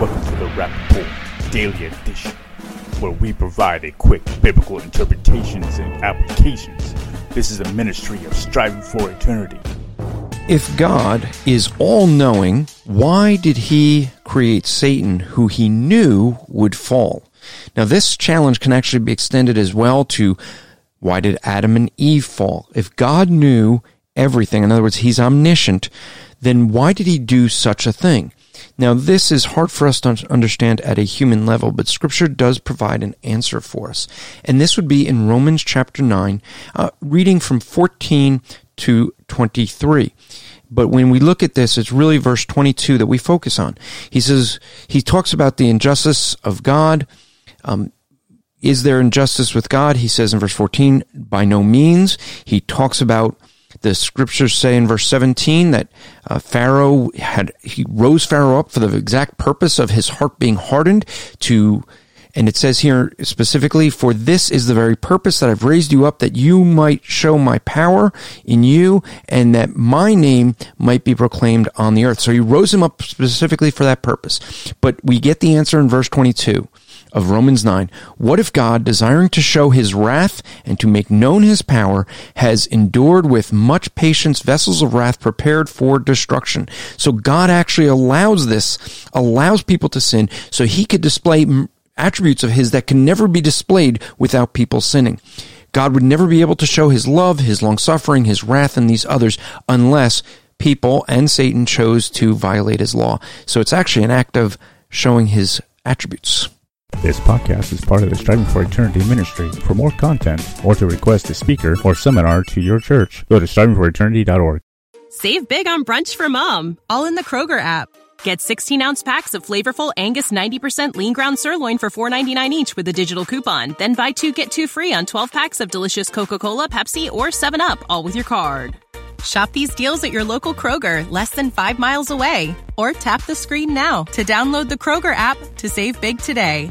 Welcome to the Rapp Report Daily Edition, where we provide a quick biblical interpretations and applications. This is a ministry of striving for eternity. If God is all knowing, why did he create Satan who he knew would fall? Now, this challenge can actually be extended as well to why did Adam and Eve fall? If God knew everything, in other words, he's omniscient, then why did he do such a thing? Now, this is hard for us to understand at a human level, but Scripture does provide an answer for us. And this would be in Romans chapter 9, uh, reading from 14 to 23. But when we look at this, it's really verse 22 that we focus on. He says, he talks about the injustice of God. Um, is there injustice with God? He says in verse 14, by no means. He talks about the scriptures say in verse 17 that uh, Pharaoh had, he rose Pharaoh up for the exact purpose of his heart being hardened to, and it says here specifically, for this is the very purpose that I've raised you up that you might show my power in you and that my name might be proclaimed on the earth. So he rose him up specifically for that purpose. But we get the answer in verse 22 of Romans 9. What if God, desiring to show his wrath and to make known his power, has endured with much patience vessels of wrath prepared for destruction? So God actually allows this, allows people to sin so he could display attributes of his that can never be displayed without people sinning. God would never be able to show his love, his long suffering, his wrath, and these others unless people and Satan chose to violate his law. So it's actually an act of showing his attributes. This podcast is part of the Striving for Eternity ministry. For more content or to request a speaker or seminar to your church, go to strivingforeternity.org. Save big on brunch for mom, all in the Kroger app. Get 16 ounce packs of flavorful Angus 90% lean ground sirloin for $4.99 each with a digital coupon. Then buy two get two free on 12 packs of delicious Coca Cola, Pepsi, or 7UP, all with your card. Shop these deals at your local Kroger, less than five miles away. Or tap the screen now to download the Kroger app to save big today.